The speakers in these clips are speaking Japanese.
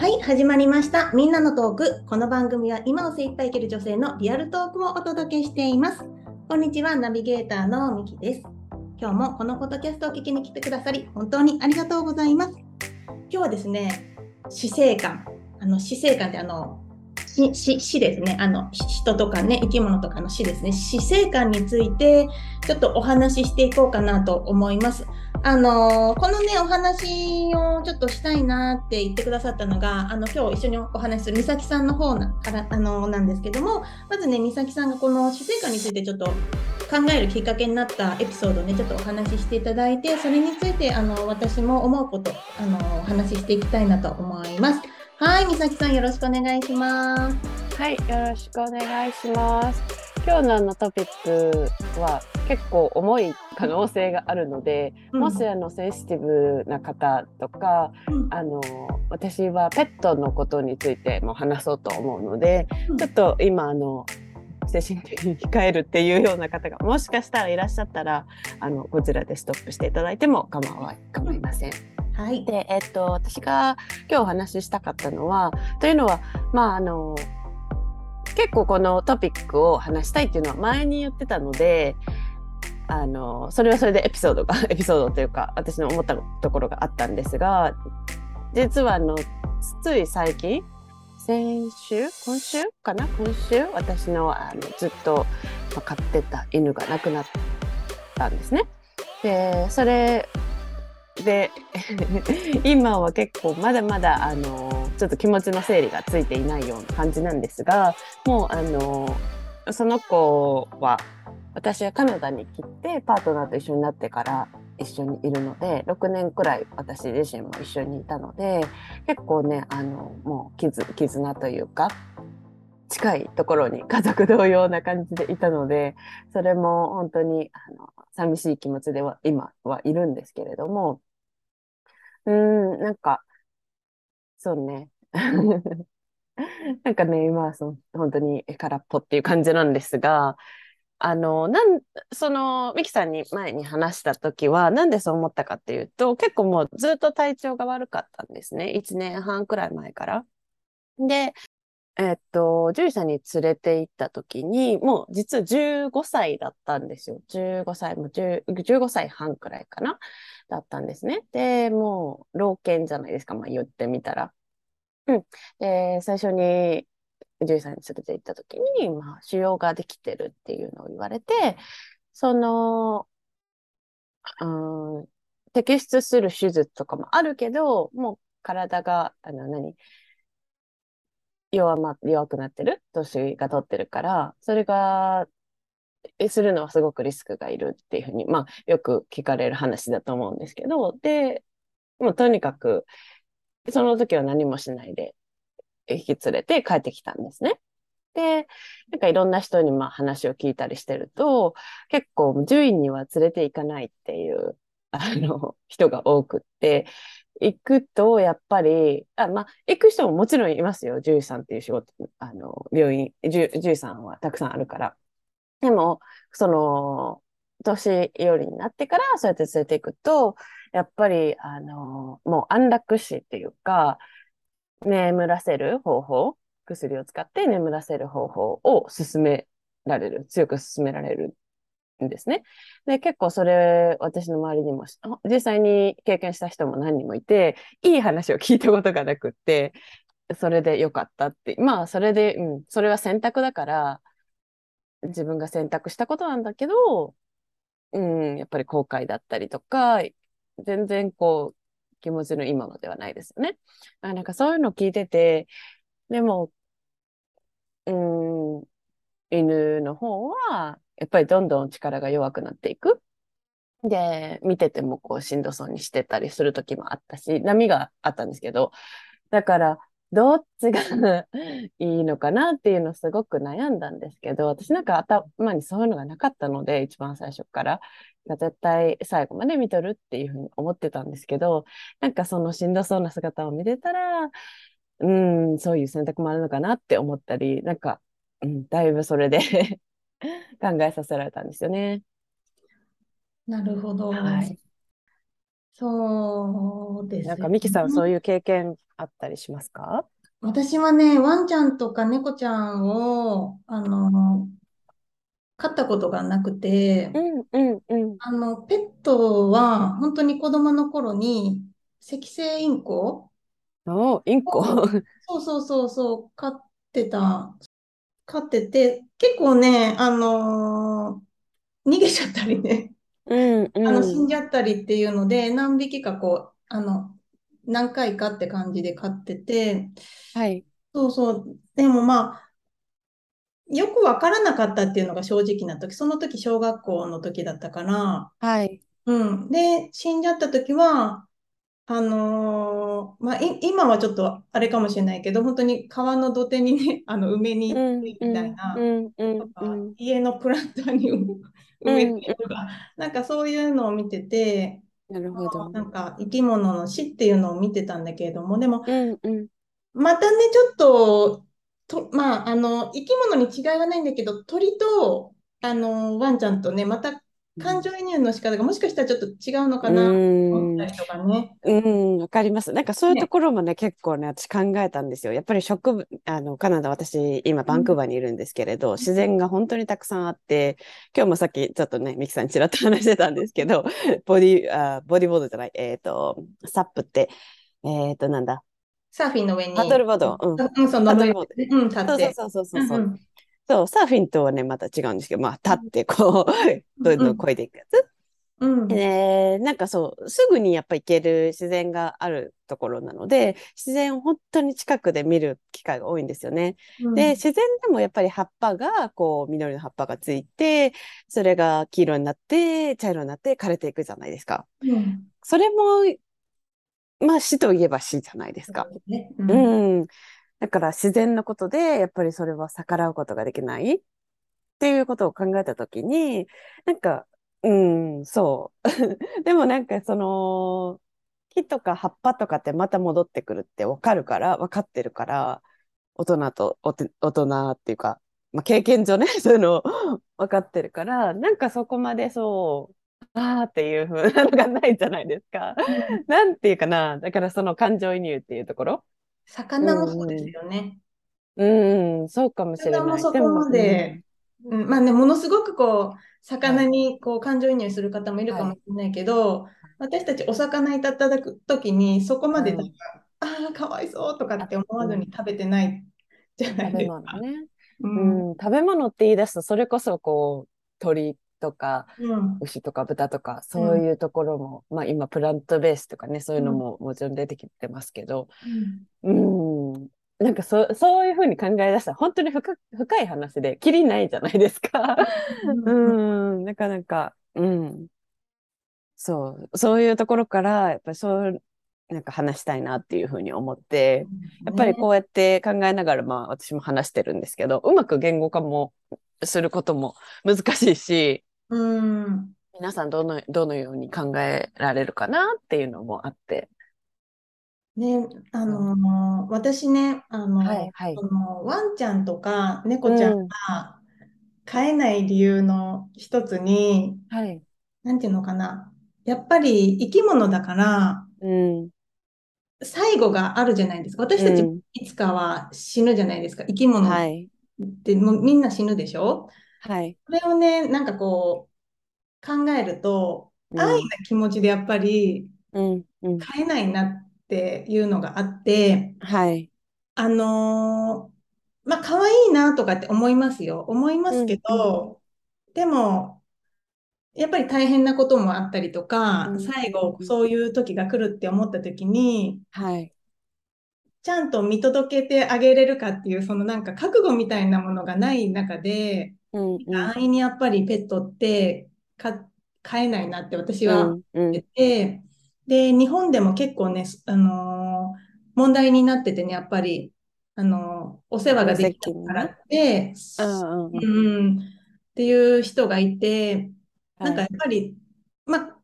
はい、始まりました。みんなのトーク。この番組は今を精一杯生きる女性のリアルトークをお届けしています。こんにちは、ナビゲーターのみきです。今日もこのポッドキャストを聞きに来てくださり、本当にありがとうございます。今日はですね、死生観。あの死生観ってあの死死死ですね。あの人とかね、生き物とかの死ですね。死生観についてちょっとお話ししていこうかなと思います。あのこのねお話をちょっとしたいなって言ってくださったのがあの今日一緒にお話しする美咲さんの方なからあのなんですけどもまずね美咲さんがこの死生観についてちょっと考えるきっかけになったエピソードをねちょっとお話ししていただいてそれについてあの私も思うことあのお話ししていきたいなと思います。はい美咲さんよろしくお願いします。はい、よろしくお願いします。今日のあのトピックは結構重い可能性があるので、うんもしあのセンシティブな方とか、うんあの私はペットのことについても話そうと思うので、うんちょっと今あの精神的に控えるっていうような方がもしかしたらいらっしゃったらあのこちらでストップしていただいても構わ構いません。はい。で、えっと、私が今日お話ししたかったのはというのはまああの結構このトピックを話したいっていうのは前に言ってたのであのそれはそれでエピソードが エピソードというか私の思ったところがあったんですが実はあのつい最近先週今週かな？今週私のあのずっと飼ってた犬が亡くなったんですね。でそれで 今は結構まだまだあのちょっと気持ちの整理がついていないような感じなんですがもうあのその子は私はカナダに来てパートナーと一緒になってから一緒にいるので6年くらい私自身も一緒にいたので結構ねあのもう絆絆というか近いところに家族同様な感じでいたのでそれも本当にあの寂しい気持ちでは今はいるんですけれどもうんなんかそうね なんかね今はそ本当に空っぽっていう感じなんですがあのなんそのミキさんに前に話した時はなんでそう思ったかっていうと結構もうずっと体調が悪かったんですね1年半くらい前から。でえっと、獣医さんに連れて行った時に、もう実は15歳だったんですよ。15歳、もう10 15歳半くらいかなだったんですね。で、もう老犬じゃないですか、まあ言ってみたら。うん。で、最初に獣医さんに連れて行った時に、まあ腫瘍ができてるっていうのを言われて、その、うん、摘出する手術とかもあるけど、もう体が、あの、何？弱ま、弱くなってる？年が取ってるから、それが、するのはすごくリスクがいるっていうふうに、まあ、よく聞かれる話だと思うんですけど、で、もうとにかく、その時は何もしないで、引き連れて帰ってきたんですね。で、なんかいろんな人にまあ話を聞いたりしてると、結構獣医には連れて行かないっていう、あの、人が多くって、行くと、やっぱり、あ、まあ、行く人ももちろんいますよ。獣医さんっていう仕事、あの、病院、獣医さんはたくさんあるから。でも、その、年寄りになってから、そうやって連れて行くと、やっぱり、あの、もう安楽死っていうか、眠らせる方法、薬を使って眠らせる方法を勧められる、強く勧められるんですね。で、結構それ、私の周りにも、実際に経験した人も何人もいて、いい話を聞いたことがなくって、それで良かったって。まあ、それで、うん、それは選択だから、自分が選択したことなんだけど、うん、やっぱり後悔だったりとか、全然こう、気持ちのいいものではないですよね。あなんかそういうの聞いてて、でも、うん、犬の方は、やっぱりどんどん力が弱くなっていく。で、見ててもこうしんどそうにしてたりする時もあったし、波があったんですけど、だから、どっちがいいのかなっていうのをすごく悩んだんですけど、私なんか頭にそういうのがなかったので、一番最初から、絶対最後まで見とるっていうふうに思ってたんですけど、なんかそのしんどそうな姿を見てたら、うん、そういう選択もあるのかなって思ったり、なんか、うん、だいぶそれで 考えさせられたんですよね。なるほど。はいそうですなんかミキさんはそういう。いう経験あったりしますか？私はね、ワンちゃんとか猫ちゃんを、あの、飼ったことがなくて、うんうんうん。あの、ペットは本当に子供の頃に、赤星インコ？おインコ？そうそうそうそう、飼ってた、飼ってて、結構ね、あのー逃げちゃったりね、うんあの、死うんん。じゃったりっていうので、何匹かこう、あの、何回かって感じで飼ってて、はい。そうそう、でもまあ、よくわからなかったっていうのが正直な時、その時小学校の時だったから、はい。うん。で、死んじゃった時は、あのーまあ、い、今はちょっとあれかもしれないけど、本当に川の土手にね、あの、埋めにうん行くみたいな、うんうんとか、うん家のプランターに埋うんめてとか、なんかそういうのを見てて、なるほど。なんか生き物の死っていうのを見てたんだけれども、でも、うんうん。またね、ちょっと、と、まあ、あの、生き物に違いはないんだけど、鳥と、あの、ワンちゃんとね、また感情移入の仕方がもしかしたらちょっと違うのかなと思ったりとかね。うん、わかります。なんかそういうねところもね、結構ね、私考えたんですよ。やっぱり植物、あの、カナダ、私、今、バンクーバーにいるんですけれど、自然が本当にたくさんあって、今日もさっき、ちょっとね、ミキさんにちらっと話してたんですけど、ボディ、あ、ボディボードじゃない、えっと、サップって、えっと、なんだ、サーフィンの上に。パドルボード、うん。うん、その上パドルボード。にうん、立って。そうそうそうそうそう。うんうんそう、サーフィンとはね、また違うんですけど、まあ、立って、こう、どんどん越えていくやつ。うんえーなんかそう、すぐにやっぱ行ける自然があるところなので、自然を本当に近くで見る機会が多いんですよね。うんで、自然でもやっぱり葉っぱが、こう、緑の葉っぱがついて、それが黄色になって、茶色になって枯れていくじゃないですか。うんそれも、まあ死といえば死じゃないですか。ねううんん。だから自然のことで、やっぱりそれは逆らうことができないっていうことを考えたときに、なんか、うん、そう。でもなんかその、木とか葉っぱとかってまた戻ってくるってわかるから、わかってるから、大人と、おて大人っていうか、まあ、経験上ね、そういうの分かってるから、なんかそこまでそう、あーっていう風なのがないじゃないですか。なんていうかな、だからその感情移入っていうところ。魚もそうですよね。うん、そうかもしれ魚もない。そこまで、うん、まあね、ものすごくこう、魚にこう感情移入する方もいるかもしれないけど、私たちお魚いただくときに、そこまでなんか、ああ、かわいそうとかって思わずに食べてないじゃない食べですか。物ね。ううんん、食べ物って言い出すと、それこそこう、鳥とか、うん。牛とか豚とか、そういうところも、まあ今、プラントベースとかね、そういうのももちろん出てきてますけど、うん、なんかそそういうふうに考え出したら、本当に深深い話で、きりないじゃないですか。うん、なかなか、うん。そう、そういうところから、やっぱりそう、なんか話したいなっていうふうに思って、やっぱりこうやって考えながら、まあ私も話してるんですけど、うまく言語化もすることも難しいし、うん。皆さんどの、どのように考えられるかなっていうのもあって。ね、あのー私ね、あのーはいはいそのワンちゃんとか猫ちゃんが飼えない理由の一つに、はい。なんていうのかな、やっぱり生き物だから、うん。最後があるじゃないですか。私たちうんいつかは死ぬじゃないですか。生き物っはい。てもうみんな死ぬでしょ？はい。それをね、なんかこう考えると、うん安易な気持ちでやっぱりうん。うん。飼えないなっていうのがあって、はい。あのーまあ、可愛いなとかって思いますよ。思いますけど、でも、やっぱり大変なこともあったりとかう、ん最後そういう時が来るって思った時に、はい。ちゃんと見届けてあげれるかっていう、そのなんか覚悟みたいなものがない中で、うん。うん。安易にやっぱりペットってか飼えないなって私はうん。うん。てて、で、日本でも結構ね、あのー問題になっててね、やっぱり、あのーお世話ができないからって、うん。うん。うん、っていう人がいて、なんかはいやっぱり、まあ、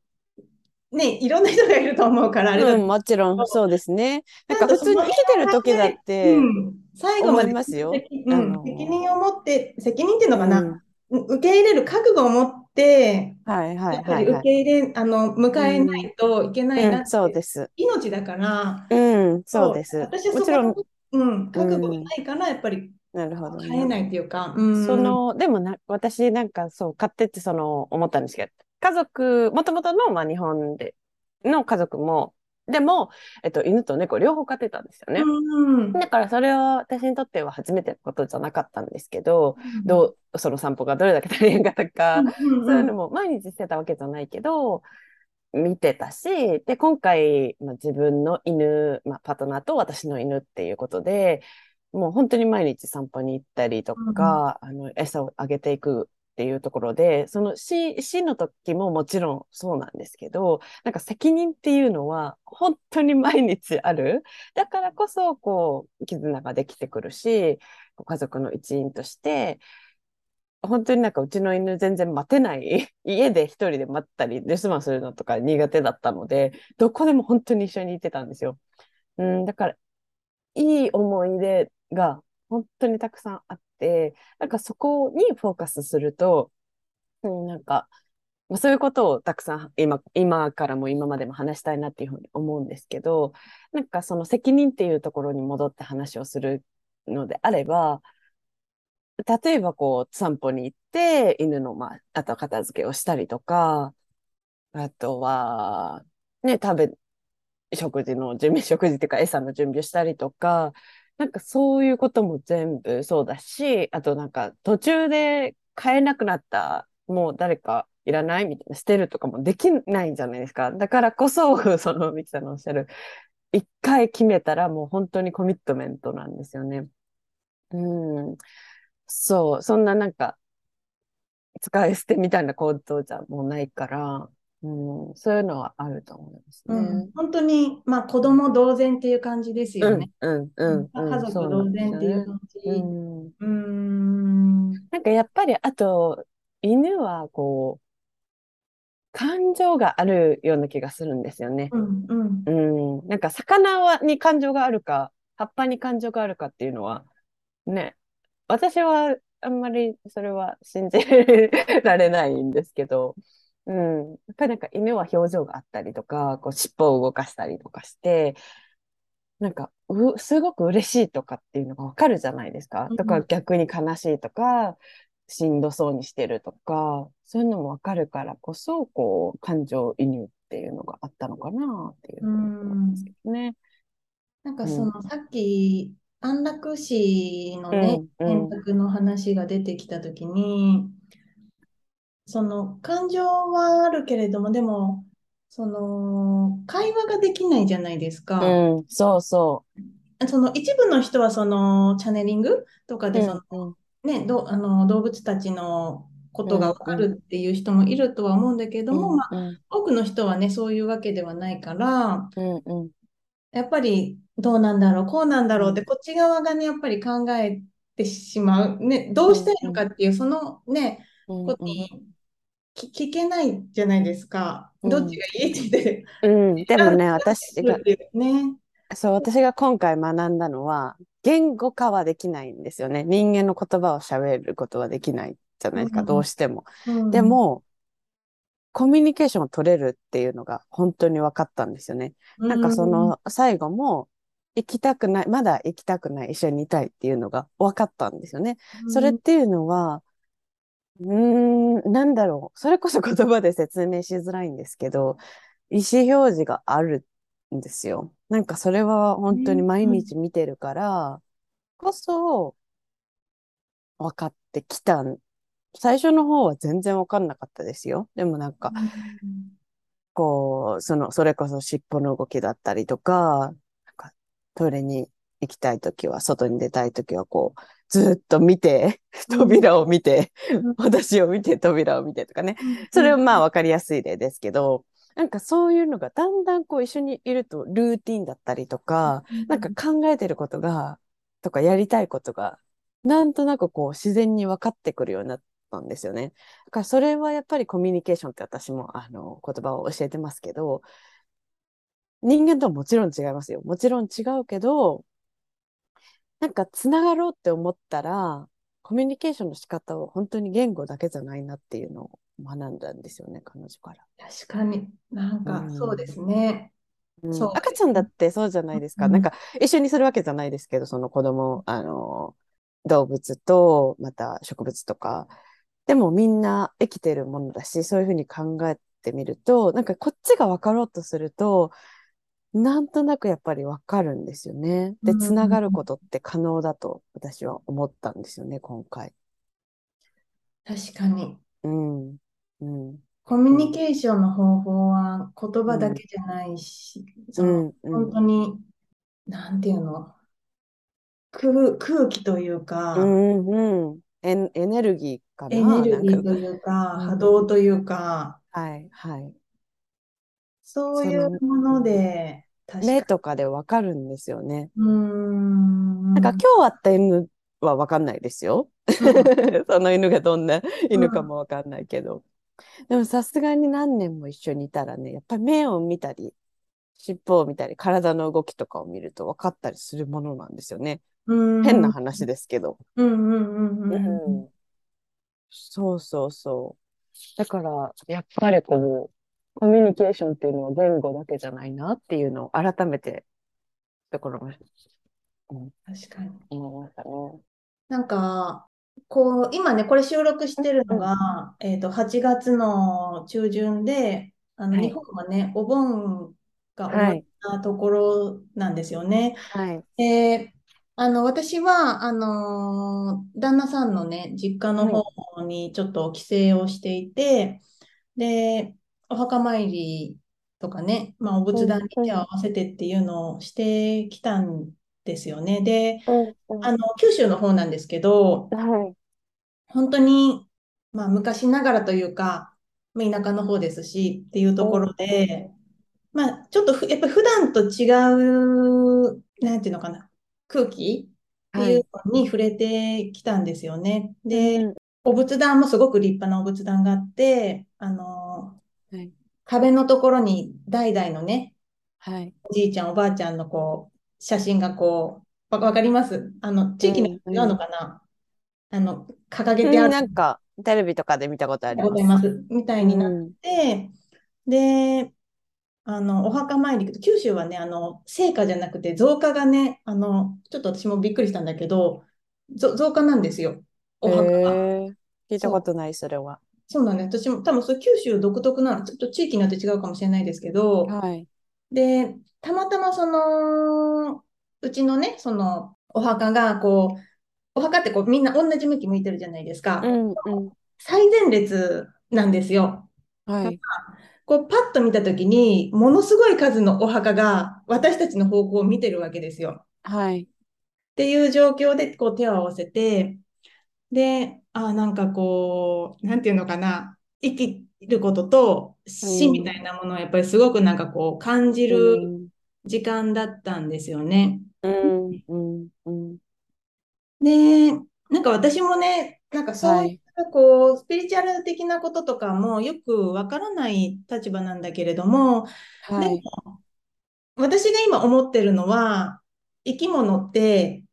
ね、いろんな人がいると思うから、あれだうん、もちろん、そうですね。なんか普通に生きてる時だっうて、ん、最後までますよ責うん責任を持って、責任っていうのかな、うん受け入れる覚悟を持って、はいはいやっぱはいはい。り受け入れ、あの、迎えないといけないなうん、って、そうです。命だから、うん、そうです。私はもちろん、うん、覚悟がうん、ないから、やっぱりなるほど変えね。ないっていうか、うん、その、でもな、私なんかそう、買ってってその、思ったんですけど、家族、もともとの、まあ、日本での家族も、でも、えっと、犬と猫両方飼ってたんですよね。うん、だからそれは私にとっては初めてのことじゃなかったんですけど、うん、どう、その散歩がどれだけ大変かとうか、ん、うん、そういうのも毎日してたわけじゃないけど、見てたし、で、今回、まあ、自分の犬、まあ、パートナーと私の犬っていうことで、もう本当に毎日散歩に行ったりとか、あの、餌をあげていくっていうところで、その死、死の時ももちろんそうなんですけど、なんか責任っていうのは本当に毎日ある。だからこそ、こう、絆ができてくるし、家族の一員として、本当になんかうちの犬全然待てない。家で一人で待ったり、留守番するのとか苦手だったので、どこでも本当に一緒にいてたんですよ。うん、だから、いい思い出が本当にたくさんあって、なんかそこにフォーカスすると、うん、なんか、まあ、そういうことをたくさん今、今からも今までも話したいなっていうふうに思うんですけど、なんかその責任っていうところに戻って話をするのであれば、例えばこう散歩に行って犬のまあ、あと片付けをしたりとか、あとは、ね、食べ、食事の準備、食事っていうか餌の準備をしたりとか、なんかそういうことも全部そうだし、あとなんか途中で買えなくなった、もう誰かいらないみたいな、捨てるとかもできないじゃないですか。だからこそ、そのミキさんのおっしゃる、一回決めたらもう本当にコミットメントなんですよね。うん。そう、そんななんか、使い捨てみたいな行動じゃもうないから、うん、そういうのはあると思いますうね。ん、本当に、まあ、子供同然っていう感じですうん、よね。うん、うん、家うん、族そうな同然っていうね。感じ。うん。うーん。なんかやっぱり、あと、犬はこう、感情があるような気がするんですよね。うん、うん。うん。なんか魚はに感情があるか、葉っぱに感情があるかっていうのは、ね、私はあんまりそれは信じられないんですけど、うん。やっぱりなんか犬は表情があったりとか、こう尻尾を動かしたりとかして、なんか、う、すごく嬉しいとかっていうのがわかるじゃないですか。とかうん逆に悲しいとか、しんどそうにしてるとか、そういうのもわかるからこそ、こう、感情移入っていうのがあったのかなっていうふうんですけどね。なんかうんそのさっき安楽死のね、うんうん選択の話が出てきたときに、その感情はあるけれども、でも、その会話ができないじゃないですか。うん、そうそその一部の人はそのチャネリングとかう。でその、うん、ね、どあの動物たちのことがわかるっていう人もいるとは思うんだけれども、うん、まあ、うん、多くの人はね、そういうわけではないから、うん、うん、やっぱりどうなんだろう、こうなんだろうって、うんこっち側がね、やっぱり考えてしまう。ね、どうしたいのかっていう、そのね、うん、ことに聞聞けないじゃないですか。うんどっちがいいって言って、うん。でもね、私が、ね。そう、私が今回学んだのは、言語化はできないんですよね。人間の言葉を喋ることはできないじゃないですか、うんどうしても。うんで、も、コミュニケーションを取れるっていうのが本当に分かったんですよね。なんかその最後も、行きたくない、まだ行きたくない、一緒にいたいっていうのが分かったんですよね。うん、それっていうのは、うーん、なんだろう。それこそ 言葉で説明しづらいんですけど、意思表示があるんですよ。なんかそれは本当に毎日見てるから、こそ、分かってきたん。最初の方は全然分かんなかったですよ。でもなんか、こう、その、それこそ尻尾の動きだったりとか、なんかトイレに行きたいときは、外に出たいときは、こう、ずっと見て、扉を見て、うん私を見て、扉を見てとかね。それはまあ分かりやすい例ですけど、なんかそういうのがだんだんこう一緒にいるとルーティンだったりとか、なんか考えてることが、とかやりたいことが、なんとなくこう自然に分かってくるようになったんですよね。だからそれはやっぱりコミュニケーションって私もあの言葉を教えてますけど、人間とはもちろん違いますよ。もちろん違うけど、なんかつながろうって思ったら、コミュニケーションの仕方を本当に言語だけじゃないなっていうのを学んだんですよね、彼女から。確かに、なんかうんそうですね。うんそう赤ちゃんだってそうじゃないですか。うんなんか一緒にするわけじゃないですけど、その子供、あの、動物とまた植物とか。でもみんな生きてるものだし、そういうふうに考えてみると、なんかこっちが分かろうとすると、なんとなくやっぱり分かるんですよね。で、うんつながることって可能だと私は思ったんですよね、今回。確かに。うん。うん。コミュニケーションの方法は言葉だけじゃないし、そのうん。う本ん。当に、なんていうの、空、空気といううか、ん。うん。エネエネルギーかエななんかネルギーというか、うん波動というか、はい、はい。そういうもので、目とかでわかるんですよね。うーん。なんか今日会った犬はわかんないですよ。その犬がどんな犬かもわかんないけど。でもさすがに何年も一緒にいたらね、やっぱり目を見たり、尻尾を見たり、体の動きとかを見ると分かったりするものなんですよね。うん変な話ですけど。そうそうそう。だから、やっぱりこう、コミュニケーションっていうのは言語だけじゃないなっていうのを改めて、ところが、うん、確かに。思いましたね。なんか、こう、今ね、これ収録してるのが、えっと、8月の中旬で、あの、はい日本はね、お盆が終はいわったところなんですよね。はい。で、あの、私は、あのー旦那さんのね、実家の方にちょっと帰省をしていて、で、お墓参りとかね、まあ、お仏壇に手を合わせてっていうのをしてきたんですよね。で、うん、あの、九州の方なんですけど、はい。本当に、まあ、昔ながらというか、まあ、田舎の方ですしっていうところで、まあ、ちょっとふ、やっぱり普段と違う、なんていうのかな、空気っていうのに触れてきたんですよね。で、うんお仏壇もすごく立派なお仏壇があって、あの、はい。壁のところに代々のね、はい。おじいちゃん、おばあちゃんのこう、写真がこう、わ、わかります？あの、地域に違うのかな？あの、掲げてあうんるなんか、テレビとかで見たことあります。みたいになっうんて、で、あの、お墓参り行くと、九州はね、あの、生花じゃなくて、増加がね、あの、ちょっと私もびっくりしたんだけど、ぞ増加なんですよ、お墓が。聞いたことない、それは。そうなんです。私も多分それ九州独特なの、ちょっと地域によって違うかもしれないですけど、はい。で、たまたまその、うちのね、その、お墓が、こう、お墓ってこうみんな同じ向き向いてるじゃないですか。うん、うん。最前列なんですよ。はい。こう、パッと見たときに、ものすごい数のお墓が私たちの方向を見てるわけですよ。はい。っていう状況で、こう、手を合わせて、で、あ、なんかこう、なんていうのかな、生きることと死みたいなものをやっぱりすごくなんかこう、感じるうん、時間だったんですよね。うん、うん、うん。で、なんか私もね、なんかそうはいい。う、こう、スピリチュアル的なこととかもよくわからない立場なんだけれども、ではい。も、私が今思ってるのは、生き物って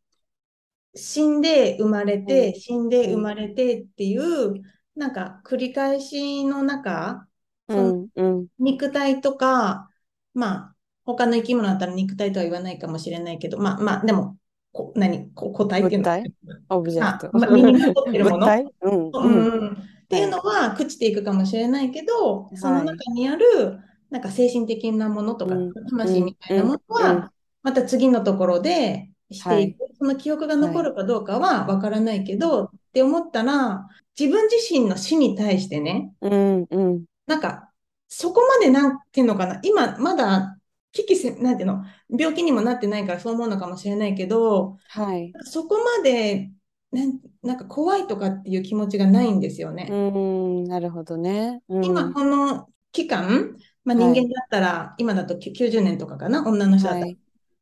死んで生まれうて、ん死んで生まれてっていう、なんか繰り返しの中、うん、うん。肉体とか、まあ、他の生き物だったら肉体とは言わないかもしれないけど、まあまあ、でも、こ、何、こ、個体っていうの？物体？オブジェクト。まあまあ身にまとってるもの？うん、うんうん。うん。っていうのは朽ちていくかもしれないけど、そのはい中にあるなんか精神的なものとか、うん。魂みたいなものは、また次のところでしていく。その記憶が残るかどうかはわからないけど、って思ったら、自分自身の死に対してね、うん、うん。なんか、そこまでなんていうのかな、今まだ危機せ、なんていうの、病気にもなってないからそう思うのかもしれないけど、はい。そこまでなん、なんか怖いとかっていう気持ちがないんですよね。うん、なるほどね。うん、今この期間、まあ、人はい間だったら、今だとき90年とかかな、女の人だったらはい。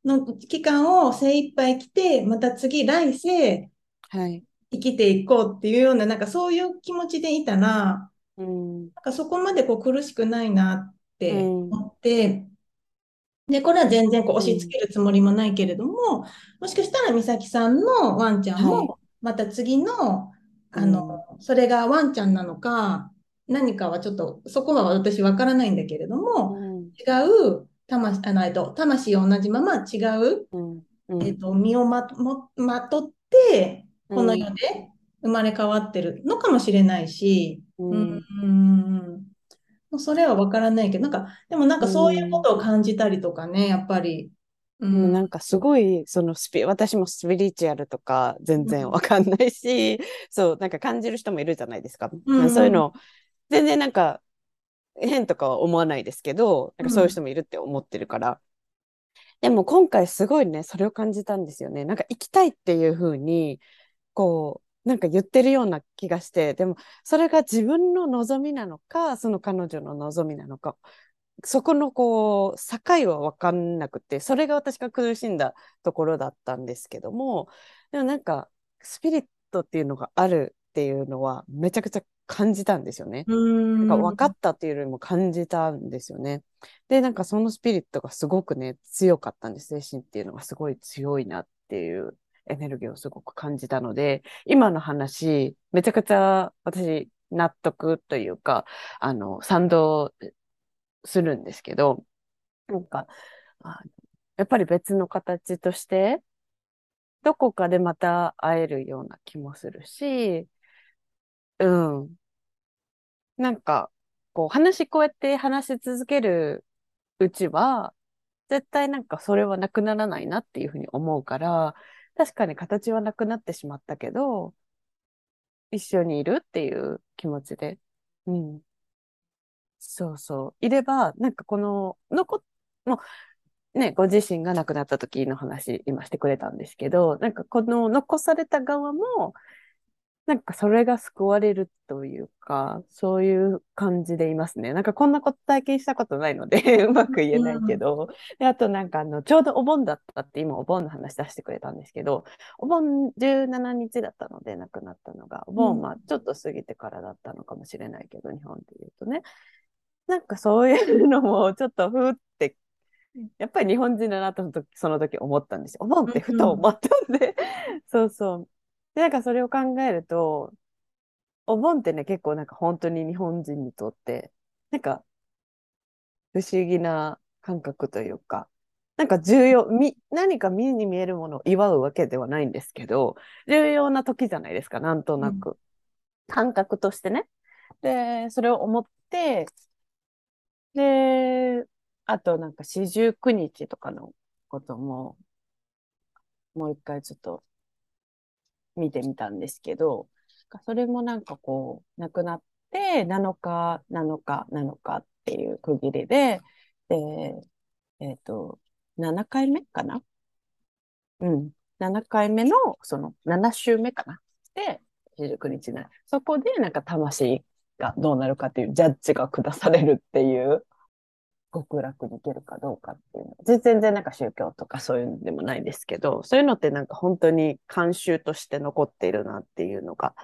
の期間を精一杯生きて、また次、来世はい。生きていこうっていうような、なんかそういう気持ちでいたら、うん、なんかそこまでこう苦しくないなってうん。思って、で、これは全然こう押し付けるつもりもないけれども、もしかしたら美咲さんのワンちゃんはい。もまた次の、あの、それがワンちゃんなのか、何かはちょっと、そこは私わからないんだけれども、うん。違う魂、あの、えっと、魂同じまま違う、うんうん。えっと、身をまともまとって、この世で生まれ変わってるのかもしれないし、うん。うんそれは分からないけど、なんか、でもなんかそういうことを感じたりとかね、やっぱり。うん。なんかすごい、そのスピ、私もスピリチュアルとか全然わかんないし、そう、なんか感じる人もいるじゃないですか。うん。そういうの、全然なんか変とかは思わないですけど、なんかそういう人もいるって思ってるから。でも今回すごいね、それを感じたんですよね。なんか行きたいっていう風に、こう、なんか言ってるような気がして、でもそれが自分の望みなのか、その彼女の望みなのか、そこのこう、境は分かんなくて、それが私が苦しんだところだったんですけども、でもなんか、スピリットっていうのがあるっていうのは、めちゃくちゃ感じたんですよね。うんなんか分かったっていうよりも感じたんですよね。で、なんかそのスピリットがすごくね、強かったんです。精神っていうのがすごい強いなっていうエネルギーをすごく感じたので、今の話、めちゃくちゃ私納得というか、あの、賛同するんですけど、なんか、あやっぱり別の形として、どこかでまた会えるような気もするし、うん。なんか、こう話、こうやって話し続けるうちは、絶対なんかそれはなくならないなっていうふうに思うから、確かに形はなくなってしまったけど、一緒にいるっていう気持ちで、うん。そうそう。いれば、なんかこの、残っ、もう、ね、ご自身が亡くなった時の話、今してくれたんですけど、なんかこの残された側も、なんかそれが救われるというか、そういう感じでいますね。なんかこんなこと体験したことないので、うまく言えないけど。で、あとなんかあの、ちょうどお盆だったって今お盆の話出してくれたんですけど、お盆17日だったので亡くなったのが、お盆まあちょっと過ぎてからだったのかもしれないけど、日本で言うとね。なんかそういうのもちょっとふーって、やっぱり日本人だなとその時その時思ったんですよ。お盆ってふと思ったんで、そうそう。で、なんかそれを考えると、お盆ってね、結構なんか本当に日本人にとって、なんか不思議な感覚というか、なんか重要、み、何か目に見えるものを祝うわけではないんですけど、重要な時じゃないですか、なんとなく。感覚としてね。で、それを思って、で、あとなんか四十九日とかのことも、もう一回ちょっと見てみたんですけど、それもなんかこう、亡くなって7日、7日、7日っていう区切りで、で、えっと、7回目かな？うん。7回目の、その、7週目かな？で、29日ね。そこでなんか魂がどうなるかっていうジャッジが下されるっていう、極楽に行けるかどうかっていうの。全然なんか宗教とかそういうのでもないですけど、そういうのってなんか本当に慣習として残っているなっていうのが、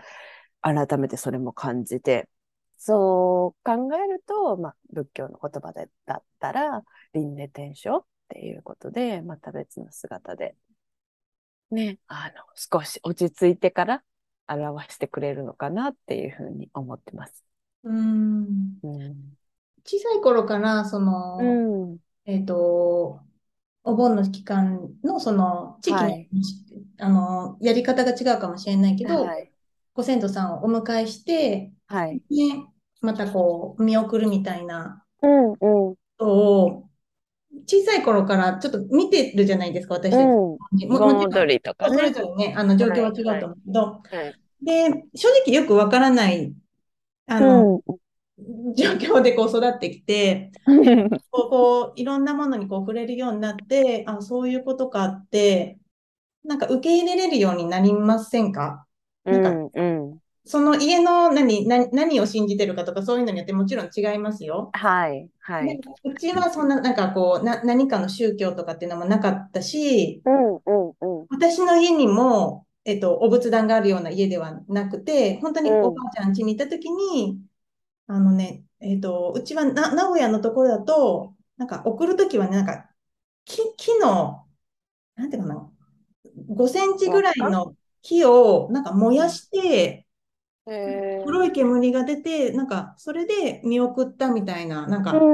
改めてそれも感じて、そう考えると、まあ、仏教の言葉でだったら、輪廻転生っていうことで、また別の姿で、ね、あの、少し落ち着いてから表してくれるのかなっていうふうに思ってます。うんうん。小さい頃から、その、うん。えっと、お盆の期間のその地域の、はいあのやり方が違うかもしれないけど、はい。ご先祖さんをお迎えして、はい。ね、またこう見送るみたいなうん、うん。ことを小さい頃からちょっと見てるじゃないですか、私たち。うん。もも盆踊りとかそれね。ぞれね、あの状況は違うと思うけど、はい。で、正直よくわからないあの、状況でこう育ってきて、うん。こう、こういろんなものにこう触れるようになって、あ、そういうことかって、なんか受け入れれるようになりませんか？なんかうん、うん。その家の何、何、何を信じてるかとかそういうのによってもちろん違いますよ。はい、はいで。うちはそんな、なんかこう、な、何かの宗教とかっていうのもなかったし、うん、うん、うん。私の家にも、えっと、お仏壇があるような家ではなくて、本当にうんおばあちゃん家に行った時に、あのね、えっと、うちはな名古屋のところだと、なんか送る時はね、なんか木、木の、なんていうかな、5センチぐらいの木をなんか燃やして、黒い煙が出て、なんかそれで見送ったみたいな、なんか。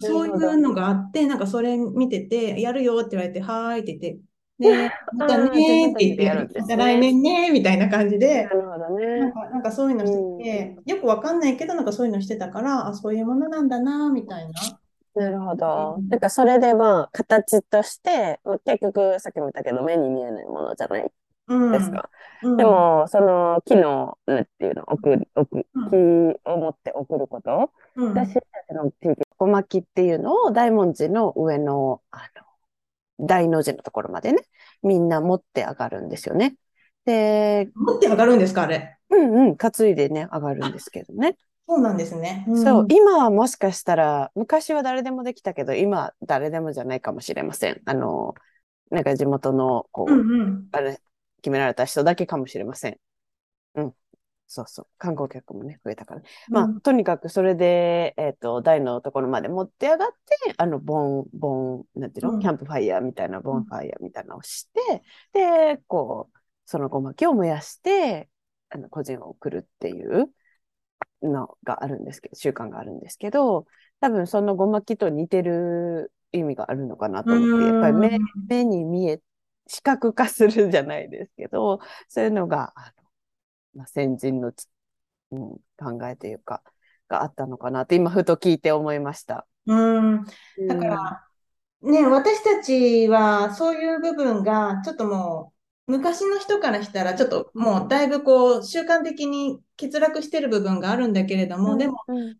そういうのがあって、なんかそれ見てて、やるよって言われて、はーいって言って、で、またねーって言って、また来年ねーみたいな感じでな、るほどね。なんか、なんかそういうのしてて、よくわかんないけど、なんかそういうのしてたから、あ、そういうものなんだな、みたいな。なるほどう。んなんかそれでまあ形として、まあ結局さっきも言ったけど目に見えないものじゃないうん。ですか。うん。でもその木のねっていうの送る送るうん木を持って送ること、うん、私たちの小巻っていうのを大文字の上のあの大の字のところまでねみんな持って上がるんですよね。で、持って上がるんですか、あれ？うんうん担いでね上がるんですけどね。そうなんですね。んそう、今はもしかしたら、昔は誰でもできたけど、今は誰でもじゃないかもしれません。あの、なんか地元の、こう、うんうん。あれ、決められた人だけかもしれません。うん。そうそう。観光客もね、増えたからね。まあ、うんとにかくそれで、えっと、台のところまで持って上がって、あの、ボン、ボン、なんていうの、うんキャンプファイヤーみたいな、ボンファイヤーみたいなのをして、で、こう、そのごまきを燃やして、あの、個人を送るっていうのがあるんですけど、習慣があるんですけど、多分そのごまきと似てる意味があるのかなと思って、やっぱり目、目に見え、視覚化するじゃないですけど、そういうのが、あのまあ、先人のつ、うん、考えというか、があったのかなって、今ふと聞いて思いました。うん。だから、ね、私たちはそういう部分がちょっともう昔の人からしたらちょっともうだいぶこう習慣的に欠落してる部分があるんだけれども、うん、でもうん、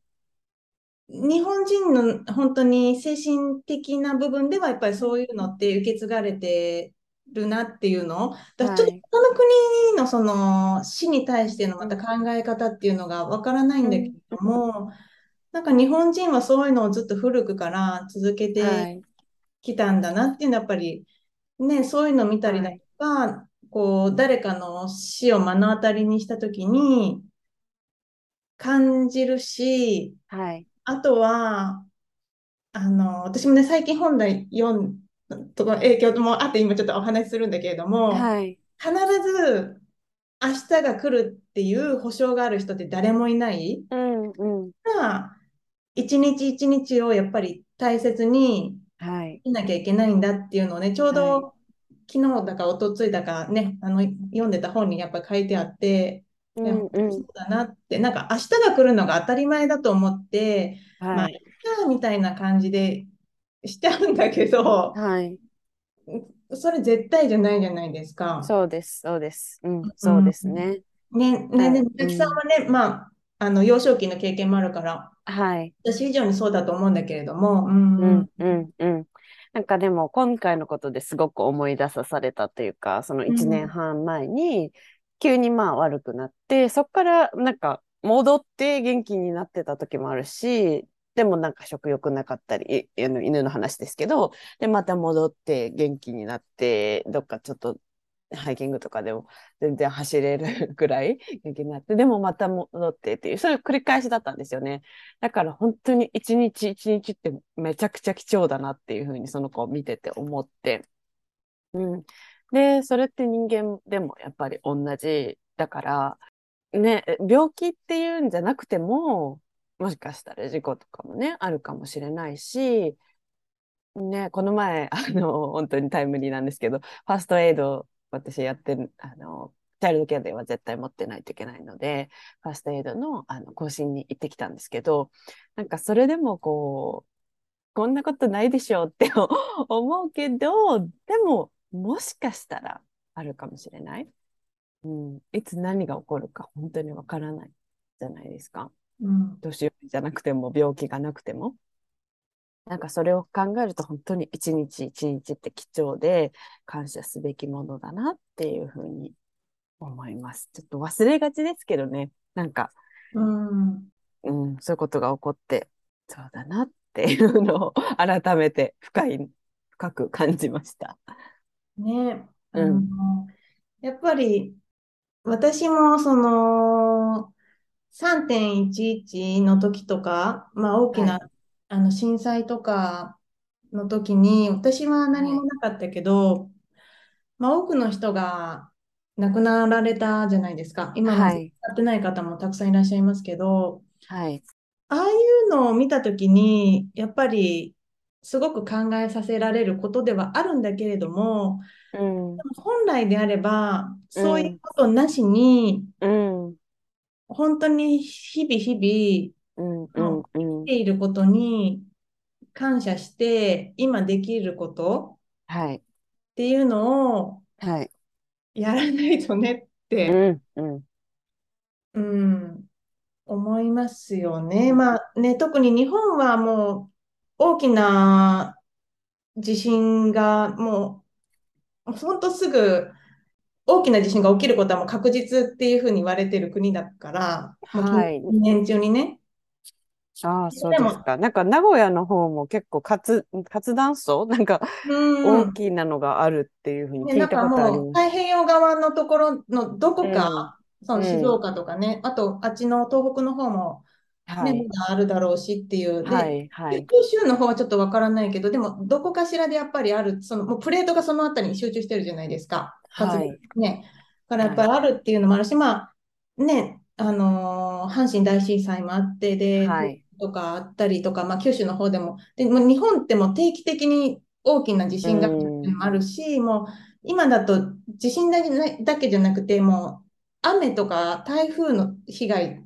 日本人の本当に精神的な部分ではやっぱりそういうのって受け継がれてるなっていうの？だちょっとはい他の国のその死に対してのまた考え方っていうのがわからないんだけれども、なんか日本人はそういうのをずっと古くから続けてはい、きたんだなっていうのはやっぱりね、そういうのを見たりだとか、こう誰かの死を目の当たりにしたときに感じるし、はい、あとは、あの、私もね、最近本題読んだところ影響もあって今ちょっとお話しするんだけれども、はい、必ず明日が来るっていう保証がある人って誰もいない。うん、うん、が、一日一日をやっぱり大切にはい、なきゃいけないんだっていうのをね、ちょうどは昨日だか一昨日だかね、あの、読んでた本にやっぱ書いてあって、うん、うん。そう、だなって、なんか明日が来るのが当たり前だと思って、まあ、はいい、っかみたいな感じでしちゃうんだけど、はい、それ絶対じゃないじゃないですか。そうです、そうです。うん、そうですね。ね、ね、はいで、美咲さんはね、まあ、あの、幼少期の経験もあるから、はい。私以上にそうだと思うんだけれども、うんう、ん、うん、うん。なんかでも今回のことですごく思い出さされたというか、その1年半前に急にまあ悪くなって、そこからなんか戻って元気になってた時もあるし、でもなんか食欲なかったり、あの犬の話ですけど、でまた戻って元気になって、どっかちょっとハイキングとかでも全然走れる ぐらい元気になって、でもまた戻ってっていう、そういう繰り返しだったんですよね。だから本当に一日一日ってめちゃくちゃ貴重だなっていうふうにその子を見てて思って。うん。で、それって人間でもやっぱり同じだから、ね、病気っていうんじゃなくても、もしかしたら事故とかもね、あるかもしれないし、ね、この前、あの、本当にタイムリーなんですけど、ファーストエイド私やってる、あの、チャイルドケアでは絶対持ってないといけないので、ファーストエイドの、あの更新に行ってきたんですけど、なんかそれでもこう、こんなことないでしょうって 思うけど、でも、もしかしたらあるかもしれない。うん、いつ何が起こるか本当にわからないじゃないですか。うん、じゃなくても、病気がなくても。なんかそれを考えると本当に一日一日って貴重で感謝すべきものだなっていうふうに思います。ちょっと忘れがちですけどね。なんか、うん、うん、そういうことが起こって、そうだなっていうのを改めて深い、深く感じました。ね、あうんの、やっぱり私もその3.11の時とか、まあ大きな、はいあの震災とかの時に私は何もなかったけど、まあ多くの人が亡くなられたじゃないですか。今もはい。使ってない方もたくさんいらっしゃいますけど、はい。ああいうのを見たときに、やっぱりすごく考えさせられることではあるんだけれども、うん。本来であれば、そういうことなしに、うん。本当に日々日うん。うん。うん々ていることに感謝して、今できることはい。っていうのをはい。やらないとねっうて、ん。うん。うん、思いますよね。まあね、特に日本はもう大きな地震がもう本当すぐ大きな地震が起きることはもう確実っていうふうに言われてる国だから、もうはい近年中にね。ああ、そうですか。なんか名古屋の方も結構活、活断層？なんかうん大きなのがあるっていうふうに聞いたことありもうます。太平洋側のところのどこか、そのうん静岡とかね、あとあっちの東北の方もね、はい。あるだろうしっていう。で、はい。はい。九州の方はちょっとわからないけど、でもどこかしらでやっぱりある、そのもうプレートがそのあたりに集中してるじゃないですか。はい。ね。だからやっぱりあるっていうのもあるし、まあね、あのー阪神大震災もあって、で、はいとかあったりとか、まあ九州の方でも、で、もう日本ってもう定期的に大きな地震が来るっていうのもあるし、もう今だと地震だけじゃないだけじゃなくて、もう雨とか台風の被害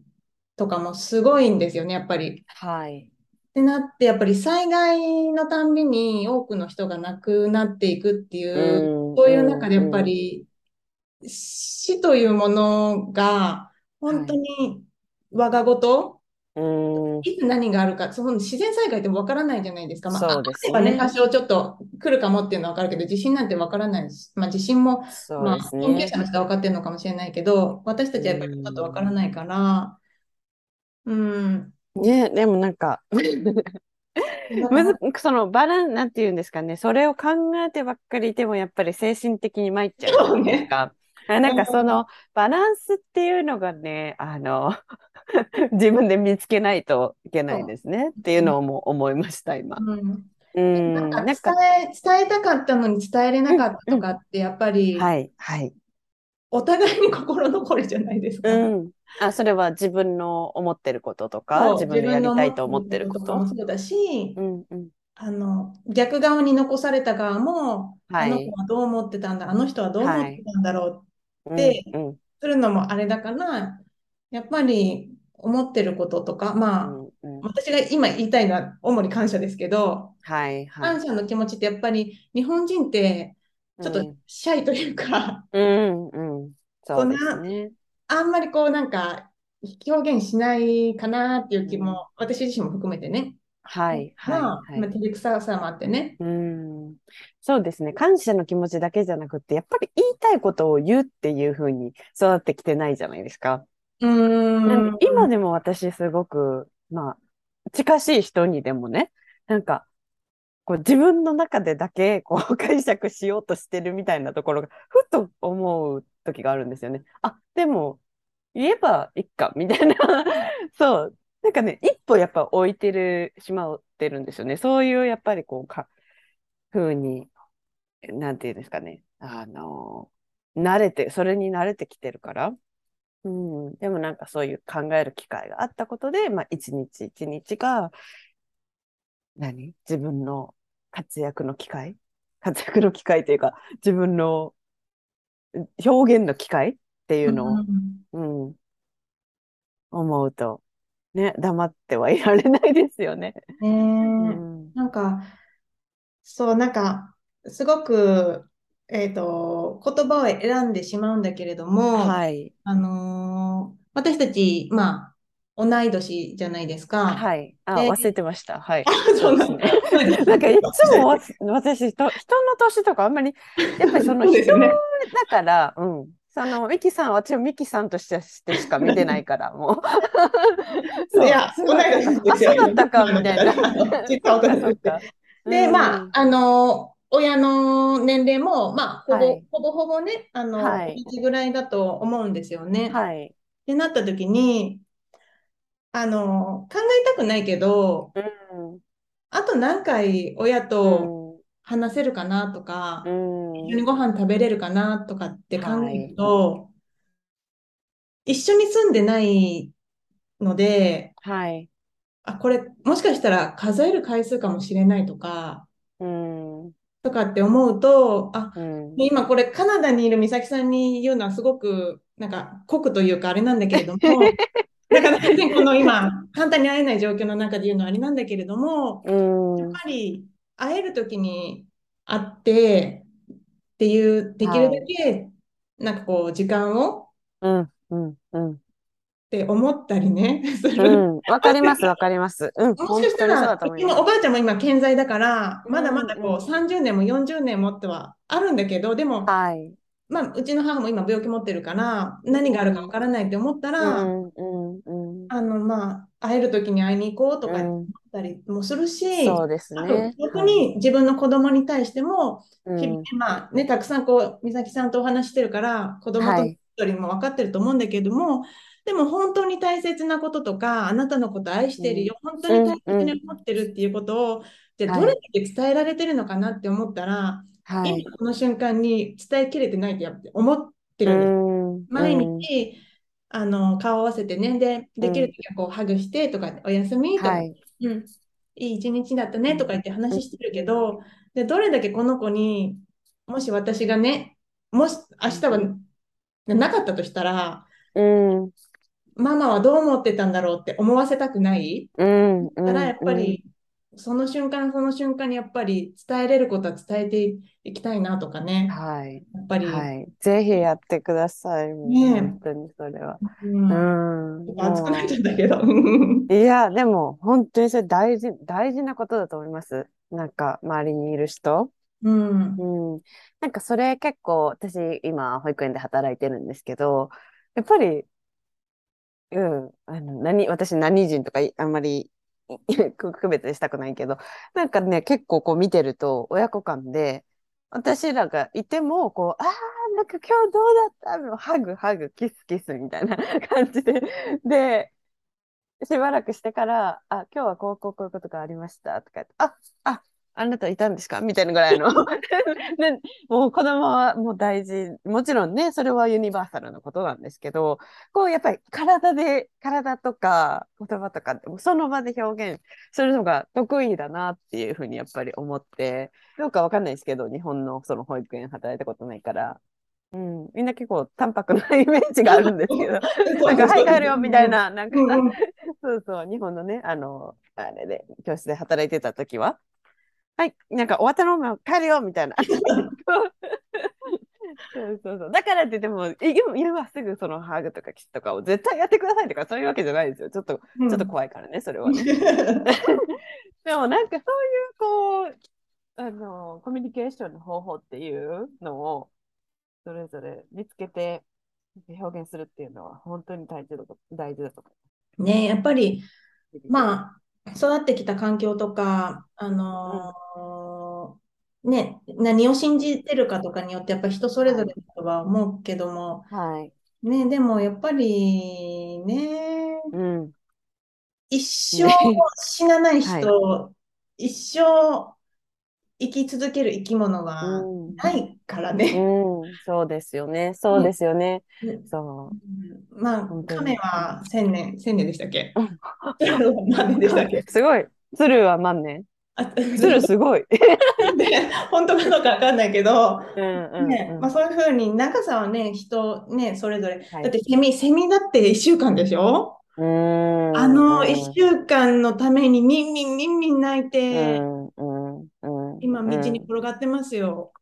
とかもすごいんですよね、やっぱり。はい。ってなって、やっぱり災害のたんびに多くの人が亡くなっていくっていう、うんそういう中でやっぱり死というものが本当に我が事、うん。いつ何があるか、その自然災害ってわからないじゃないですか。まあ、そうですねね、多少ちょっと来るかもっていうのはわかるけど、地震なんてわからないし、まあ地震もそうまあ、研究者。の人は分かってるのかもしれないけど、私たちはやっぱりちょっと分からないから、うん、ね、でもなんか、むず、そのバラン、なんていうんですかね、それを考えてばっかりいても、やっぱり精神的に参っちゃう。じゃないですか。あなんかそのバランスっていうのがね、あの、自分で見つけないといけないですね。っていうのをもう思いました、今。うん、うん、なんか伝え、伝えたかったのに伝えれなかったとかって、やっぱりはい、はい。お互いに心残りじゃないですか。うん。あ、それは自分の思ってることとか、自分のやりたいと思自ってることもそうだし、うん、うん。あの、逆側に残された側も、はいあの子はどう思ってたんだ、あの人はどう思ってたんだろううんでうん、するのもあれだから、やっぱり思ってることとか、まあ、うん、うん。私が今言いたいのは主に感謝ですけど、はい、はい。感謝の気持ちってやっぱり日本人ってちょっとうんシャイというか、うん、うん。そうですね。あんまりこうなんか表現しないかなっていう気も、私自身も含めてね、はい、はい、まあ、はいまあ。照れくささもあってね。うん、そうですね。感謝の気持ちだけじゃなくて、やっぱり言いたいことを言うっていう風に育ってきてないじゃないですか。うんん。で今でも私すごく、まあ、近しい人にでもね、なんか、こう自分の中でだけこう解釈しようとしてるみたいなところが、ふと思う時があるんですよね。あ、でも、言えばいいか、みたいな。そう。なんかね、一歩やっぱ置いてる、しまってるんですよね。そういうやっぱりこうか、ふうに、なんていうんですかね。あの、慣れて、それに慣れてきてるから。うん、でもなんかそういう考える機会があったことで、まあ一日一日が、何？自分の活躍の機会？活躍の機会というか、自分の表現の機会っていうのを、うん。うん、思うと、ね、黙ってはいられないですよね。ね。えうん、なんか、そう、なんか、すごく、えっと、言葉を選んでしまうんだけれども、はい、あのー私たち、まあ、同い年じゃないですか。はい。あ、で忘れてました。はい。そうですね。なんかいつもわ 私人、人の年とかあんまり、やっぱりその人。だから、うん。その、ミキさん、私はミキさんとしてしてしか見てないから、もう。そういや、すごい同い年あ、ですよ。そうだったか、みたいな。でまあうん、あの、親の年齢も、まあ、ほぼ、はいほぼほぼね、あの、はいぐらいだと思うんですよね。はい。ってなった時に、あの、考えたくないけど、うん。あと何回親と話せるかなとか、うん。一緒にご飯食べれるかなとかって考えると、一緒に住んでないので、はい。あ、これもしかしたら数える回数かもしれないとか、うん。とかって思うと、あ、うん。で今これカナダにいる美咲さんに言うのはすごくなんか酷というかあれなんだけれども、だから全然この今簡単に会えない状況の中で言うのはあれなんだけれども、うん。やっぱり会える時に会ってっていう、できるだけなんかこう時間をうん。うん。うん。って思ったりね、する。うん。わかります、わかります。うん。もしかしたら、おばあちゃんも今健在だから、まだまだこううんうん30年も40年もってはあるんだけど、でも、はい。まあ、うちの母も今病気持ってるから、何があるかわからないって思ったうら、ん。うん。うん。あの、まあ、会える時に会いに行こうとかうん思ったりもするし、そうですあとね。逆に自分の子供に対しても、うん日々ね、まあね、たくさんこう、美咲さんとお話ししてるから、子供とはい一人も分かってると思うんだけども、でも本当に大切なこととか、あなたのこと愛してるよ、本当に大切に思ってるっていうことを、じゃあはいどれだけ伝えられてるのかなって思ったら、はい。今この瞬間に伝えきれてないってやっぱ思ってうるんです。ん。毎うん日、あの顔を合わせてね、で、できるときはこうハグしてとか、おやすみとか、はい。うん、いい一日だったねとか言って話してるけど、で、どれだけこの子に、もし私がね、もし明日はなかったとしたら、うん。ママはどう思ってたんだろうって思わせたくない。うん。だからやっぱり、その瞬間その瞬間にやっぱり伝えれることは伝えていきたいなとかね。はい。やっぱり、はい。ぜひやってください。ねえ本当にそれは。うんうん。熱くなっちゃもったけど。ういや、でも本当にそれ大事、大事なことだと思います。なんか周りにいる人。うん。うん。なんかそれ結構、私今保育園で働いてるんですけど、やっぱり、うん、あの、何、私何人とかいあんまり 区別したくないけど、なんかね、結構こう見てると親子間で、私なんかいても、こう、ああ、なんか今日どうだった？のハグ、ハグ、キス、キスみたいな 感じで、で、しばらくしてから、あ、今日はこう、こう、こういうことがありました。とか言っ、あ、あ、あなたいたんですか？みたいなぐらいの。で、もう子供はもう大事。もちろんね、それはユニバーサルなことなんですけど、こうやっぱり体で、体とか言葉とか、その場で表現するのが得意だなっていうふうにやっぱり思って、どうかわかんないですけど、日本のその保育園働いたことないから、うん、みんな結構淡白なイメージがあるんですけど、なんか、はい、帰るよみたい。な、なんか、そうそう、日本のね、あの、あれで、教室で働いてた時は、はい、なんか終わったのも帰るよみたいな。そうそうそう。だからって言っても、い今すぐそのハグとかキスとかを絶対やってくださいとかそういうわけじゃないですよ。ちょっと、うんちょっと怖いからね、それはね。でもなんかそういうこう、あの、コミュニケーションの方法っていうのを、それぞれ見つけて表現するっていうのは本当に大事だと大事だと思ねやっぱり、う。まあ、育ってきた環境とか、あのーね、何を信じてるかとかによって、やっぱ人それぞれだとは思うけども、はい。ね、でもやっぱりね、うん。一生死なない人、一生生き続ける生き物はうんないからね。うん、そうですよね。そうですよね。ねそまあ亀は千年、千年でしたっけ？う。何年でしたっけ？すごい。鶴は万年。あ鶴すごい。で本当かどうかわかんないけど、うんうんうんねまあ、そういうふうに長さはね、人ね、それぞれ。はいだってセミ、セミだって1週間でしょ？うんあのうん1週間のためにミンミンミンミン泣いて、うんうんうん今道にうん転がってますよ。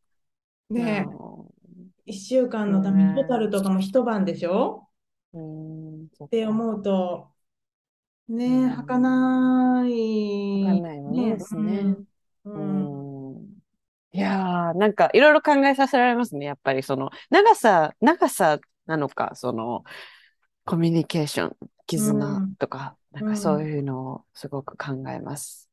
ねう1週間のためにね。ホタルとかも一晩でしょ？んうんそって思うと、ねうん。儚い。わかんないものですね。ううん。んいやー、なんかいろいろ考えさせられますね。やっぱり。その長さ、長さなのか、そのコミュニケーション、絆とか、なんかそういうのをすごく考えます。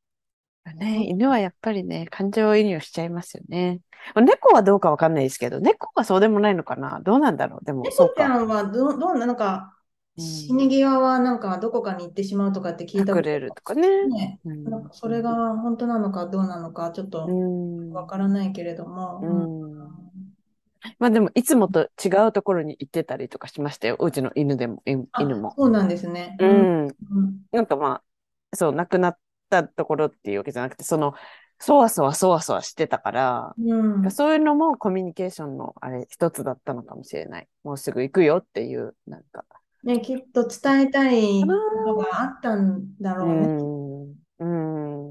ね、犬はやっぱりね、感情移入しちゃいますよね。猫はどうかわかんないですけど、猫はそうでもないのかなどうなんだろうでも、そうか。猫ちゃんはどう、どうなのか、死に際はなんかどこかに行ってしまうとかって聞いたこ隠とれるとかね。ね、うんなんかそれが本当なのかどうなのかちょっとうんわからないけれども、うんまあでもいつもと違うところに行ってたりとかしましたよ。うちの犬でも、犬も。そうなんですね。うん。うんなんかまあ、そう、亡くなったところっていうわけじゃなくて、その、そわそわそわそわしてたから、うんそういうのもコミュニケーションのあれ一つだったのかもしれない。もうすぐ行くよっていう、なんか。ね、きっと伝えたいことがあったんだろううね。ん。う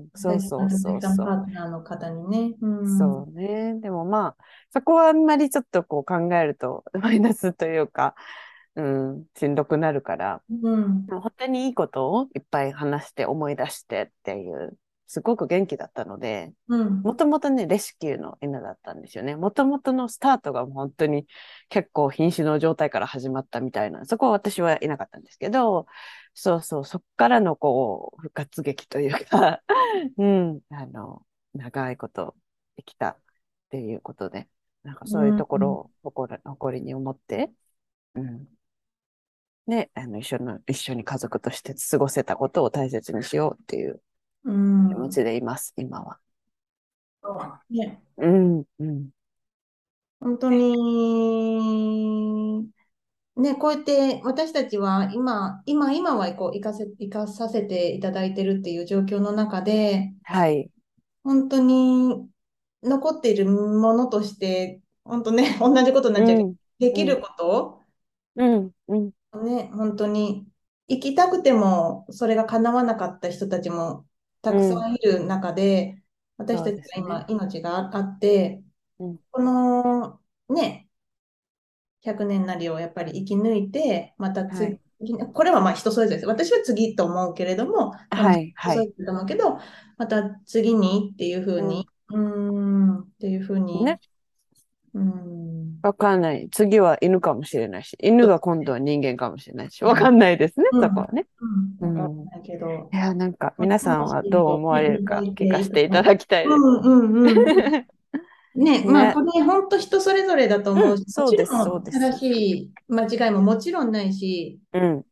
ん。そうそうそうパそう。ートナーの方にね。うん、そうね。でもまあ、そこはあんまりちょっとこう考えると、マイナスというか、うん、しんどくなるから、うん。本当にいいことをいっぱい話して思い出してっていう、すごく元気だったので、うん。もともとね、レスキューの犬だったんですよね。もともとのスタートが本当に結構瀕死の状態から始まったみたいな、そこは私はいなかったんですけど、そうそう、そっからのこう、復活劇というか、うん、あの、長いこと生きたっていうことで、なんかそういうところを誇り誇りに思って、うん。ね、あの、一緒の、一緒に家族として過ごせたことを大切にしようっていううん。気持ちでいます、今は。ね、うん、うん。本当に、ね、こうやって私たちは今、今、今はこう生かせ、生かさせていただいてるっていう状況の中で、はい。本当に残っているものとして、本当ね、同じことになっちゃう。けど、うん。できることうん、うん、をね、本当に。生きたくてもそれが叶わなかった人たちもたくさんいる中で、私たちが今、命がああって、うん。このね、100年なりをやっぱり生き抜いて、また次、はい。これはまあ人それぞれです。私は次と思うけれども、はい、人はい。と思うけど、また次にっていうふうに、うーん、っていうふうに、ねうーん、わかんない。次は犬かもしれないし、犬が今度は人間かもしれないし、わかんないですね、うんそこはね。うん、わかんないけど。いや、なんか皆さんはどう思われるか聞かせていただきたいでうんうんうん。ね、まねあ、これ本当人それぞれだと思うし、うんそうですそうんです正しい間違いももちろんないし、す。うん、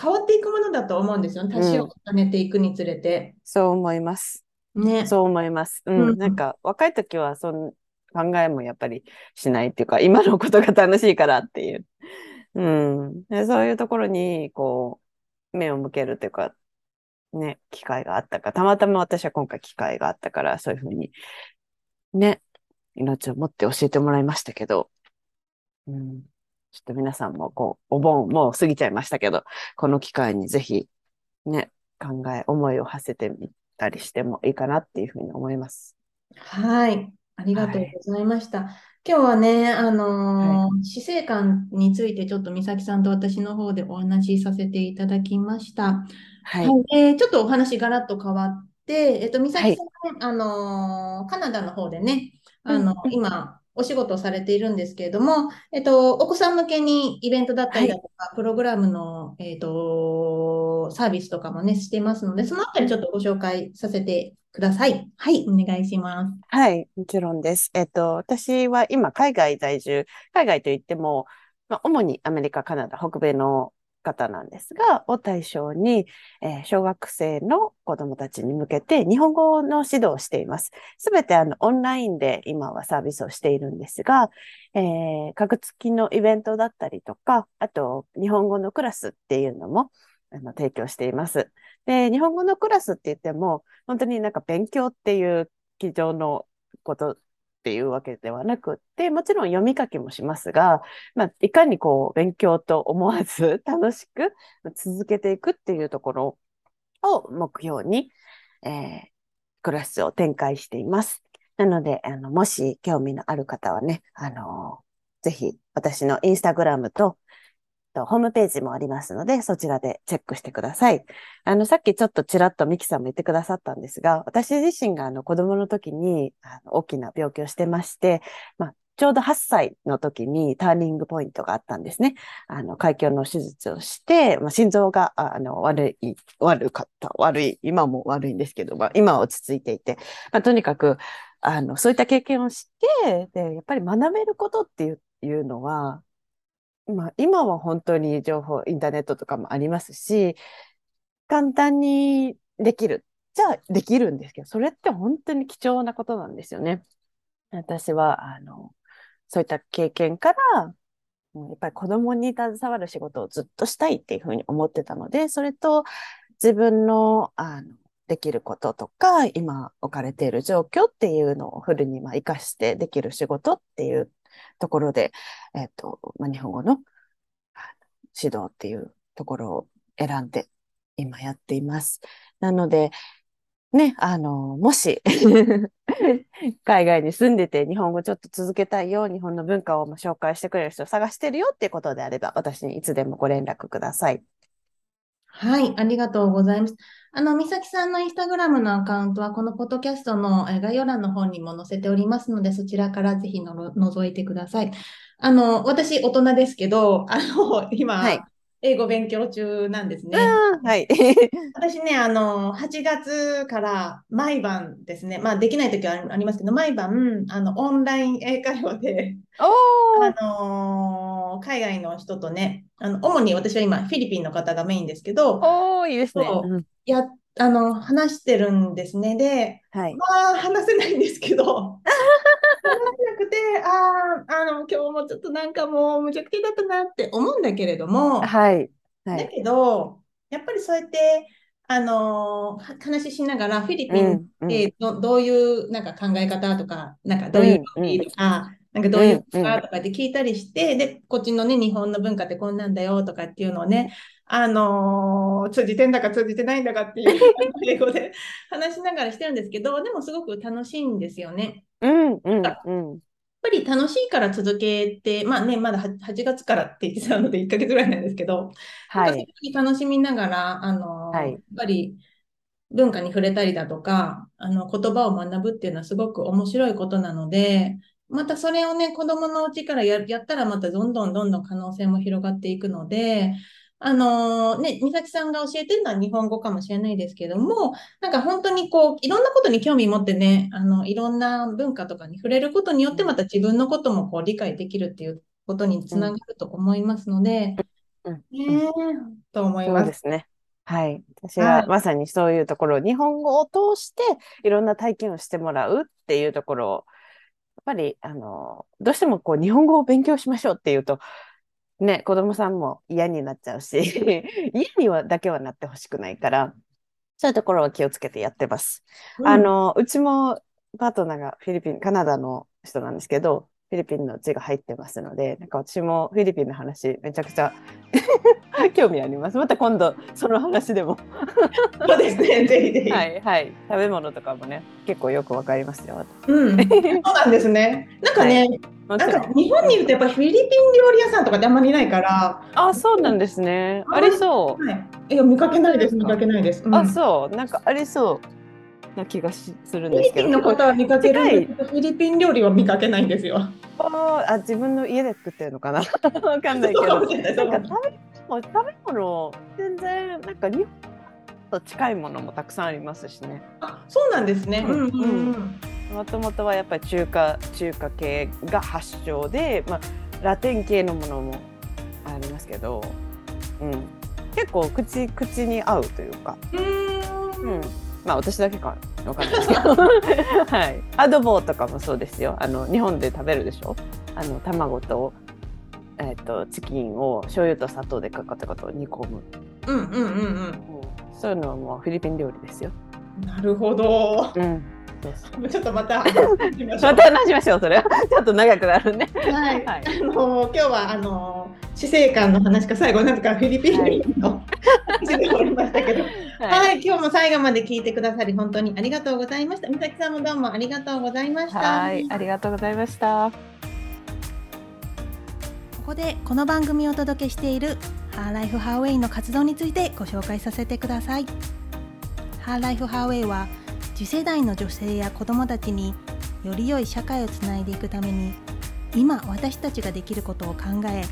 変わっていくものだと思うんですよね。年を重ねていくにつれて。そう思います。ね。そう思います。ううんん、なんか若い時はその考えもやっぱりしないっていうか、今のことが楽しいからっていう。うん。そういうところに、こう、目を向けるというか、ね、機会があったか、たまたま私は今回機会があったから、そういうふうに、ね、命を持って教えてもらいましたけど、うん。ちょっと皆さんも、こう、お盆もう過ぎちゃいましたけど、この機会にぜひ、ね、考え、思いを馳せてみたりしてもいいかなっていうふうに思います。はい。ありがとうございました。今日はね、あのー死生観についてちょっと美咲さんと私の方でお話しさせていただきました。はい。はい、えーちょっとお話ガラッと変わって、えっと、美咲さんはね、あのーカナダの方でね、あの、うん今、お仕事をされているんですけれども、えっと、お子さん向けにイベントだったりだとか、プログラムの、えっと、サービスとかもね、していますので、そのあたりちょっとご紹介させてください。はい、お願いします。はい、もちろんです。えっと、私は今、海外在住、海外といっても、まあ、主にアメリカ、カナダ、北米の方なんですが、を対象に、えー小学生の子供たちに向けて日本語の指導をしています。すべてあのオンラインで今はサービスをしているんですが、えー、格付きのイベントだったりとか、あと日本語のクラスっていうのもあの提供しています。で、日本語のクラスって言っても、本当になんか勉強っていう基準のことっていうわけではなくって、もちろん読み書きもしますが、まあ、いかにこう勉強と思わず 楽しく続けていくっていうところを目標に、えークラスを展開しています。なので、あの、もし興味のある方はね、あのぜひ私のインスタグラムと、とホームページもありますので、そちらでチェックしてください。あの、さっきちょっとちらっとミキさんも言ってくださったんですが、私自身があの子供の時にあの大きな病気をしてまして、まあ、ちょうど8歳の時にターニングポイントがあったんですね。あの、開胸の手術をして、まあ、心臓がああの悪い、悪かった、悪い、今も悪いんですけど、まあ、今は落ち着いていて、まあ、とにかく、あの、そういった経験をして、で、やっぱり学べることっていういうのは、まあ、今は本当に情報、インターネットとかもありますし、簡単にできる。じゃあできるんですけど、それって本当に貴重なことなんですよね。私は、あの、そういった経験から、やっぱり子供に携わる仕事をずっとしたいっていうふうに思ってたので、それと自分の、あの、できることとか、今置かれている状況っていうのをフルにまあ活かしてできる仕事っていうところで、えっ、ー、と、まあ、日本語の指導っていうところを選んで今やっています。なので、ね、あの、もし 海外に住んでて日本語ちょっと続けたいよ、日本の文化を紹介してくれる人を探してるよっていうことであれば、私にいつでもご連絡ください。はい、ありがとうございます。あの、美咲さんのインスタグラムのアカウントは、このポッドキャストの概要欄の方にも載せておりますので、そちらからぜひの覗いてください。あの、私、大人ですけど、あの、今、はい、英語勉強中なんですね。はい。私ね、あの、8月から毎晩ですね、まあできない時はありますけど、毎晩、あの、オンライン英会話で、あのー、海外の人とね、あの、主に私は今、フィリピンの方がメインですけど、おいいですね。や、あの、話してるんですね。で、はい、まあ、話せないんですけど、話せなくて、ああ、あの、今日もちょっとなんかもう無茶苦茶だったなって思うんだけれども、はい。はい、だけど、やっぱりそうやって、あの話しながらフィリピンでどうん。うん、どういうなんか考え方とか、なんかどういう料理とか、なんかどういうかとかって聞いたりして、で、こっちのね、日本の文化ってこんなんだよとかっていうのをね、あのー、通じてんだか通じてないんだかっていう英語で 話しながらしてるんですけど、でもすごく楽しいんですよね。うんうんうん。やっぱり楽しいから続けて、まあね、まだ 8, 月からって言ってたので1ヶ月ぐらいなんですけど、はい、楽しみながら、あのーはい、やっぱり文化に触れたりだとか、あの言葉を学ぶっていうのはすごく面白いことなので、またそれをね、子供のうちからやったらまたどんどんどんどん可能性も広がっていくので、あのー、ね、美咲さんが教えてるのは日本語かもしれないですけども、なんか本当にこう、いろんなことに興味持ってね、あの、いろんな文化とかに触れることによってまた自分のこともこう理解できるっていうことにつながると思いますので、うん、ねと思います。ですね。はい。私はまさにそういうところを、日本語を通していろんな体験をしてもらうっていうところを、やっぱり、あの、どうしてもこう、日本語を勉強しましょうっていうと、ね、子供さんも嫌になっちゃうし 嫌にはだけはなってほしくないから、そういうところは気をつけてやってます。うん、あの、うちもパートナーがフィリピン、カナダの人なんですけど、フィリピンの字が入ってますので、なんか私もフィリピンの話めちゃくちゃ 興味あります。また今度その話でも そうですね、ぜひぜひ。はいはい。食べ物とかもね、結構よくわかりますよ。うん。そうなんですね。なんかね、はい、なんか日本にいるとやっぱフィリピン料理屋さんとかってあんまりいないから。あ、そうなんですね。ありそう。はい。いや見かけないです。見かけないです。うん、あ、そう。なんかありそう。な気がするんですけど。フィリピンの方は見かけるんフィリピン料理は見かけないんですよ。あ自分の家で作ってるのかな？わかんないけど。なんか食べ食べ物全然なんか日本と近いものもたくさんありますしね。あそうなんですね。うんうんもともとはやっぱり中華中華系が発祥で、まあ、ラテン系のものもありますけど、うん、結構口口に合うというか。うんまあ私だけかわかんないですけど、はい、アドボとかもそうですよ。あの日本で食べるでしょ？あの卵と,、えーと、チキンを醤油と砂糖でかかったことを煮込む、うんうんうんうん、そういうのはもうフィリピン料理ですよ。なるほど、うん。ちょっとまた また話しましょうそれは。ちょっと長くなるね。はい、はい、あの今日はあの死生観の話か最後なんとかフィリピンの話で終わりましたけど、はい、はい、今日も最後まで聞いてくださり本当にありがとうございました。美咲さんもどうもありがとうございました。はい、ありがとうございました。ここでこの番組をお届けしているハーライフハーウェイの活動についてご紹介させてください。ハーライフハーウェイは次世代の女性や子どもたちにより良い社会をつないでいくために今私たちができることを考え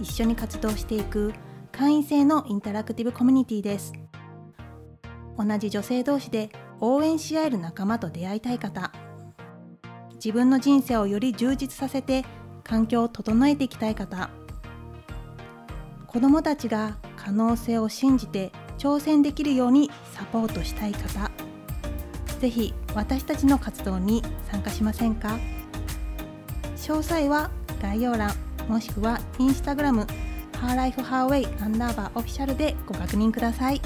一緒に活動していく会員制のインタラクティブコミュニティです。同じ女性同士で応援し合える仲間と出会いたい方。自分の人生をより充実させて環境を整えていきたい方。子どもたちが可能性を信じて挑戦できるようにサポートしたい方。ぜひ私たちの活動に参加しませんか？詳細は概要欄もしくはインスタグラムハーライフハーウェイアンダーバーオフィシャルでご確認ください。